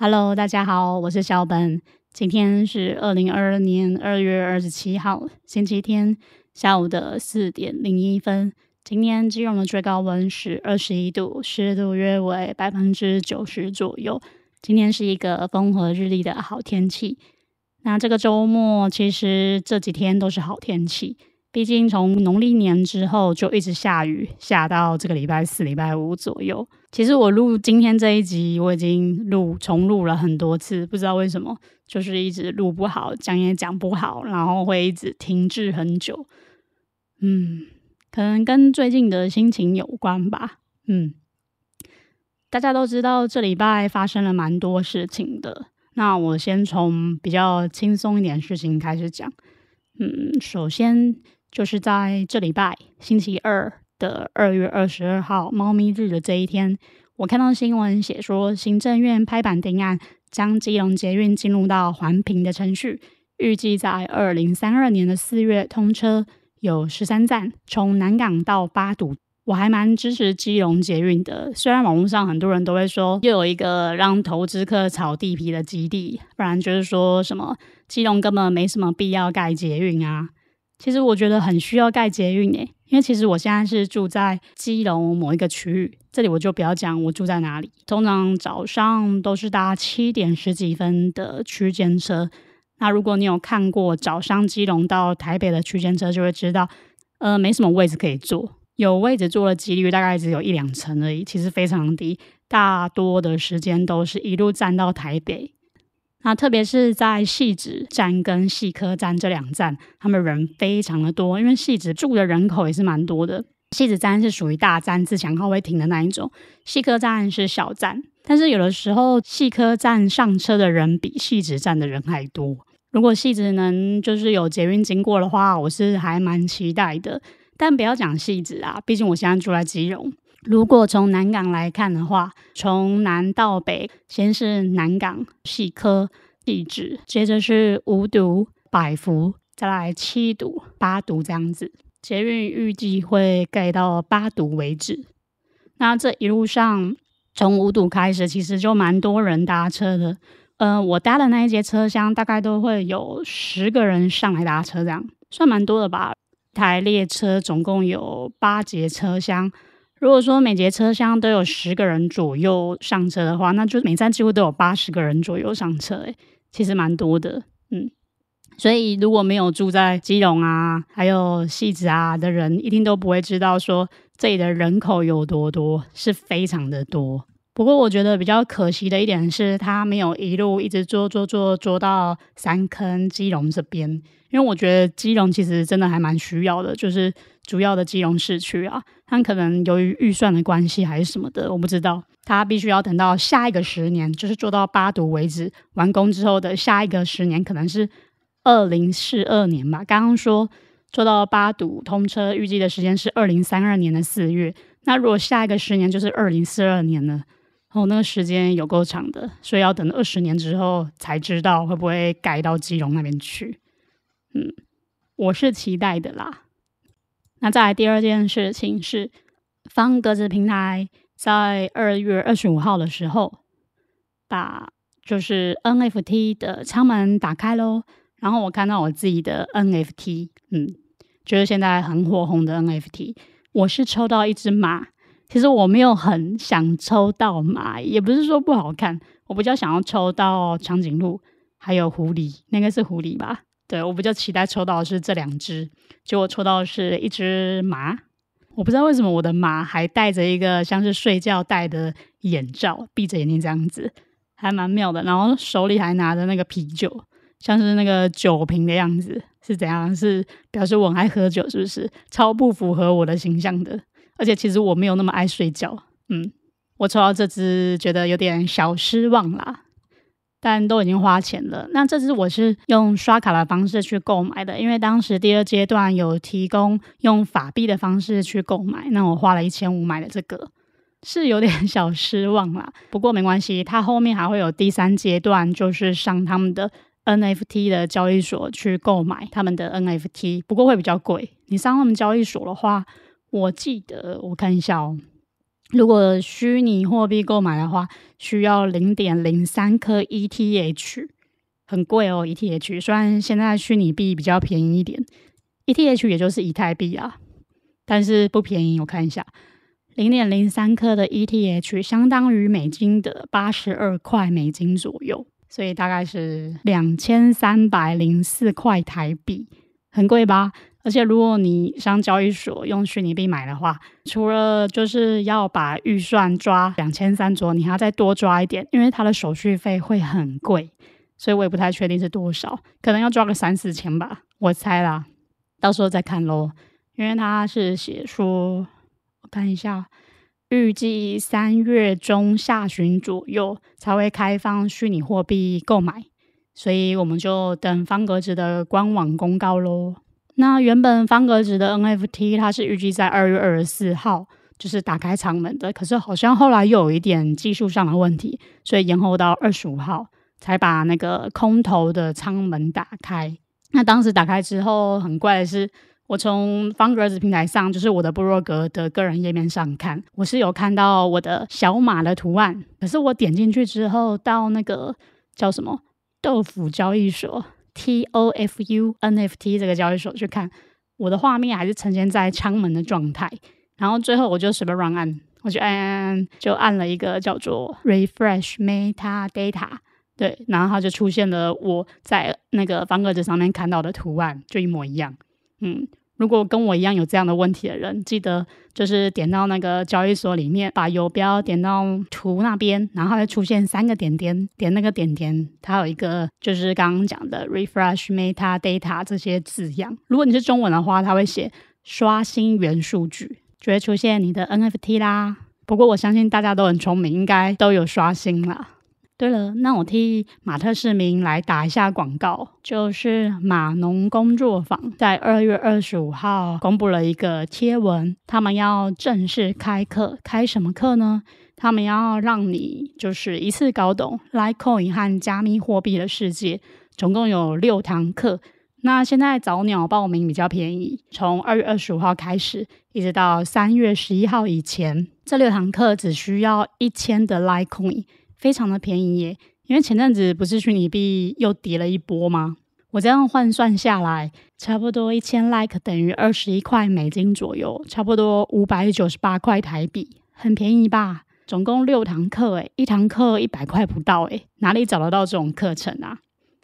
Hello，大家好，我是小本。今天是二零二二年二月二十七号，星期天下午的四点零一分。今天基隆的最高温是二十一度，湿度约为百分之九十左右。今天是一个风和日丽的好天气。那这个周末其实这几天都是好天气。毕竟从农历年之后就一直下雨，下到这个礼拜四、礼拜五左右。其实我录今天这一集，我已经录重录了很多次，不知道为什么，就是一直录不好，讲也讲不好，然后会一直停滞很久。嗯，可能跟最近的心情有关吧。嗯，大家都知道这礼拜发生了蛮多事情的，那我先从比较轻松一点事情开始讲。嗯，首先。就是在这礼拜星期二的二月二十二号，猫咪日的这一天，我看到新闻写说，行政院拍板定案，将基隆捷运进入到环评的程序，预计在二零三二年的四月通车，有十三站，从南港到八堵。我还蛮支持基隆捷运的，虽然网络上很多人都会说，又有一个让投资客炒地皮的基地，不然就是说什么基隆根本没什么必要盖捷运啊。其实我觉得很需要盖捷运诶，因为其实我现在是住在基隆某一个区域，这里我就不要讲我住在哪里。通常早上都是搭七点十几分的区间车，那如果你有看过早上基隆到台北的区间车，就会知道，呃，没什么位置可以坐，有位置坐的几率大概只有一两成而已，其实非常低，大多的时间都是一路站到台北。那特别是在细子站跟细科站这两站，他们人非常的多，因为细子住的人口也是蛮多的。细子站是属于大站，自强号会停的那一种；细科站是小站，但是有的时候细科站上车的人比细子站的人还多。如果细子能就是有捷运经过的话，我是还蛮期待的。但不要讲细子啊，毕竟我现在住在基隆。如果从南港来看的话，从南到北，先是南港、细科、细致，接着是五堵、百福，再来七堵、八堵这样子。捷运预计会盖到八堵为止。那这一路上，从五堵开始，其实就蛮多人搭车的。嗯，我搭的那一节车厢，大概都会有十个人上来搭车，这样算蛮多的吧。台列车总共有八节车厢。如果说每节车厢都有十个人左右上车的话，那就每站几乎都有八十个人左右上车，诶，其实蛮多的，嗯。所以如果没有住在基隆啊，还有戏子啊的人，一定都不会知道说这里的人口有多多，是非常的多。不过我觉得比较可惜的一点是，他没有一路一直坐坐坐坐到三坑基隆这边，因为我觉得基隆其实真的还蛮需要的，就是主要的基隆市区啊。他可能由于预算的关系还是什么的，我不知道。他必须要等到下一个十年，就是做到八堵为止完工之后的下一个十年，可能是二零四二年吧。刚刚说做到八堵通车，预计的时间是二零三二年的四月。那如果下一个十年就是二零四二年呢？哦，那个时间有够长的，所以要等二十年之后才知道会不会改到基隆那边去。嗯，我是期待的啦。那再来第二件事情是，方格子平台在二月二十五号的时候，把就是 NFT 的舱门打开喽。然后我看到我自己的 NFT，嗯，就是现在很火红的 NFT，我是抽到一只马。其实我没有很想抽到马，也不是说不好看，我比较想要抽到长颈鹿，还有狐狸，那个是狐狸吧？对我比较期待抽到的是这两只，结果抽到的是一只马，我不知道为什么我的马还戴着一个像是睡觉戴的眼罩，闭着眼睛这样子，还蛮妙的。然后手里还拿着那个啤酒，像是那个酒瓶的样子，是怎样？是表示我很爱喝酒，是不是？超不符合我的形象的。而且其实我没有那么爱睡觉，嗯，我抽到这只觉得有点小失望啦。但都已经花钱了。那这支我是用刷卡的方式去购买的，因为当时第二阶段有提供用法币的方式去购买。那我花了一千五买的这个，是有点 小失望啦。不过没关系，它后面还会有第三阶段，就是上他们的 NFT 的交易所去购买他们的 NFT，不过会比较贵。你上他们交易所的话，我记得我看一下哦，如果虚拟货币购买的话，需要零点零三颗 ETH，很贵哦。ETH 虽然现在虚拟币比较便宜一点，ETH 也就是以太币啊，但是不便宜。我看一下，零点零三颗的 ETH 相当于美金的八十二块美金左右，所以大概是两千三百零四块台币，很贵吧？而且，如果你上交易所用虚拟币买的话，除了就是要把预算抓两千三左右，你还要再多抓一点，因为它的手续费会很贵，所以我也不太确定是多少，可能要抓个三四千吧，我猜啦，到时候再看喽。因为它是写说，我看一下，预计三月中下旬左右才会开放虚拟货币购买，所以我们就等方格子的官网公告喽。那原本方格子的 NFT 它是预计在二月二十四号就是打开舱门的，可是好像后来又有一点技术上的问题，所以延后到二十五号才把那个空投的舱门打开。那当时打开之后，很怪的是，我从方格子平台上，就是我的部落格的个人页面上看，我是有看到我的小马的图案，可是我点进去之后，到那个叫什么豆腐交易所。T O F U N F T 这个交易所去看，我的画面还是呈现在舱门的状态。然后最后我就随便乱按，我就按就按了一个叫做 Refresh Meta Data，对，然后它就出现了我在那个方格子上面看到的图案，就一模一样，嗯。如果跟我一样有这样的问题的人，记得就是点到那个交易所里面，把游标点到图那边，然后会出现三个点点，点那个点点，它有一个就是刚刚讲的 refresh meta data 这些字样。如果你是中文的话，它会写刷新原数据，就会出现你的 NFT 啦。不过我相信大家都很聪明，应该都有刷新了。对了，那我替马特市民来打一下广告，就是马农工作坊在二月二十五号公布了一个贴文，他们要正式开课，开什么课呢？他们要让你就是一次搞懂 Litecoin 和加密货币的世界，总共有六堂课。那现在早鸟报名比较便宜，从二月二十五号开始，一直到三月十一号以前，这六堂课只需要一千的 Litecoin。非常的便宜耶，因为前阵子不是虚拟币又跌了一波吗？我这样换算下来，差不多一千 like 等于二十一块美金左右，差不多五百九十八块台币，很便宜吧？总共六堂课，诶，一堂课一百块不到，诶，哪里找得到这种课程啊？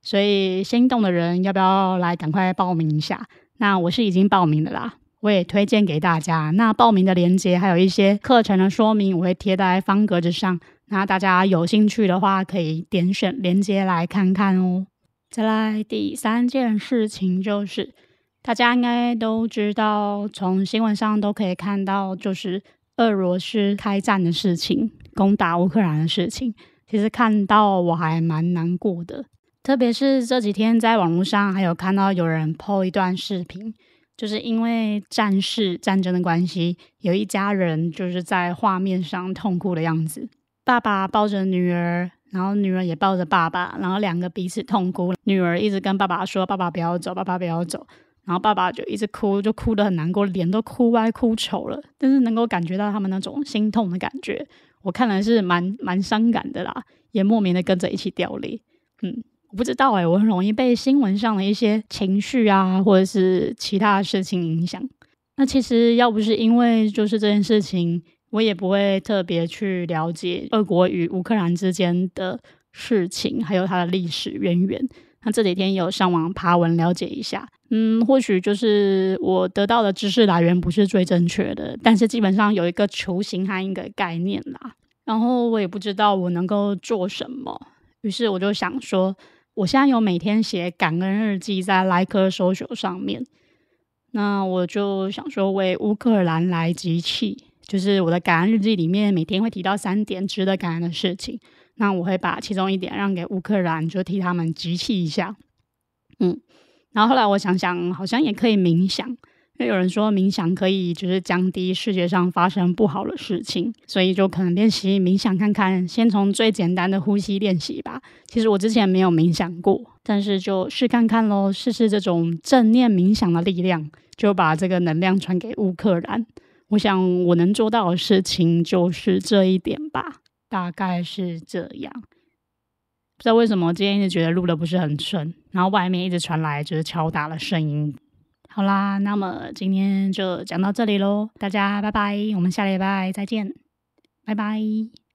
所以心动的人要不要来赶快报名一下？那我是已经报名的啦，我也推荐给大家。那报名的链接还有一些课程的说明，我会贴在方格子上。那大家有兴趣的话，可以点选链接来看看哦。再来第三件事情就是，大家应该都知道，从新闻上都可以看到，就是俄罗斯开战的事情，攻打乌克兰的事情。其实看到我还蛮难过的，特别是这几天在网络上还有看到有人 po 一段视频，就是因为战事战争的关系，有一家人就是在画面上痛哭的样子。爸爸抱着女儿，然后女儿也抱着爸爸，然后两个彼此痛哭。女儿一直跟爸爸说：“爸爸不要走，爸爸不要走。”然后爸爸就一直哭，就哭得很难过，脸都哭歪哭丑了。但是能够感觉到他们那种心痛的感觉，我看来是蛮蛮伤感的啦，也莫名的跟着一起掉泪。嗯，我不知道哎，我很容易被新闻上的一些情绪啊，或者是其他事情影响。那其实要不是因为就是这件事情。我也不会特别去了解俄国与乌克兰之间的事情，还有它的历史渊源。那这几天有上网爬文了解一下，嗯，或许就是我得到的知识来源不是最正确的，但是基本上有一个雏形和一个概念啦。然后我也不知道我能够做什么，于是我就想说，我现在有每天写感恩日记在 Like Social 上面，那我就想说为乌克兰来集气。就是我的感恩日记里面，每天会提到三点值得感恩的事情。那我会把其中一点让给乌克兰，就替他们集气一下。嗯，然后后来我想想，好像也可以冥想，因为有人说冥想可以就是降低世界上发生不好的事情，所以就可能练习冥想看看。先从最简单的呼吸练习吧。其实我之前没有冥想过，但是就试看看喽，试试这种正念冥想的力量，就把这个能量传给乌克兰。我想我能做到的事情就是这一点吧，大概是这样。不知道为什么今天一直觉得录的不是很顺，然后外面一直传来就是敲打的声音。好啦，那么今天就讲到这里喽，大家拜拜，我们下礼拜再见，拜拜。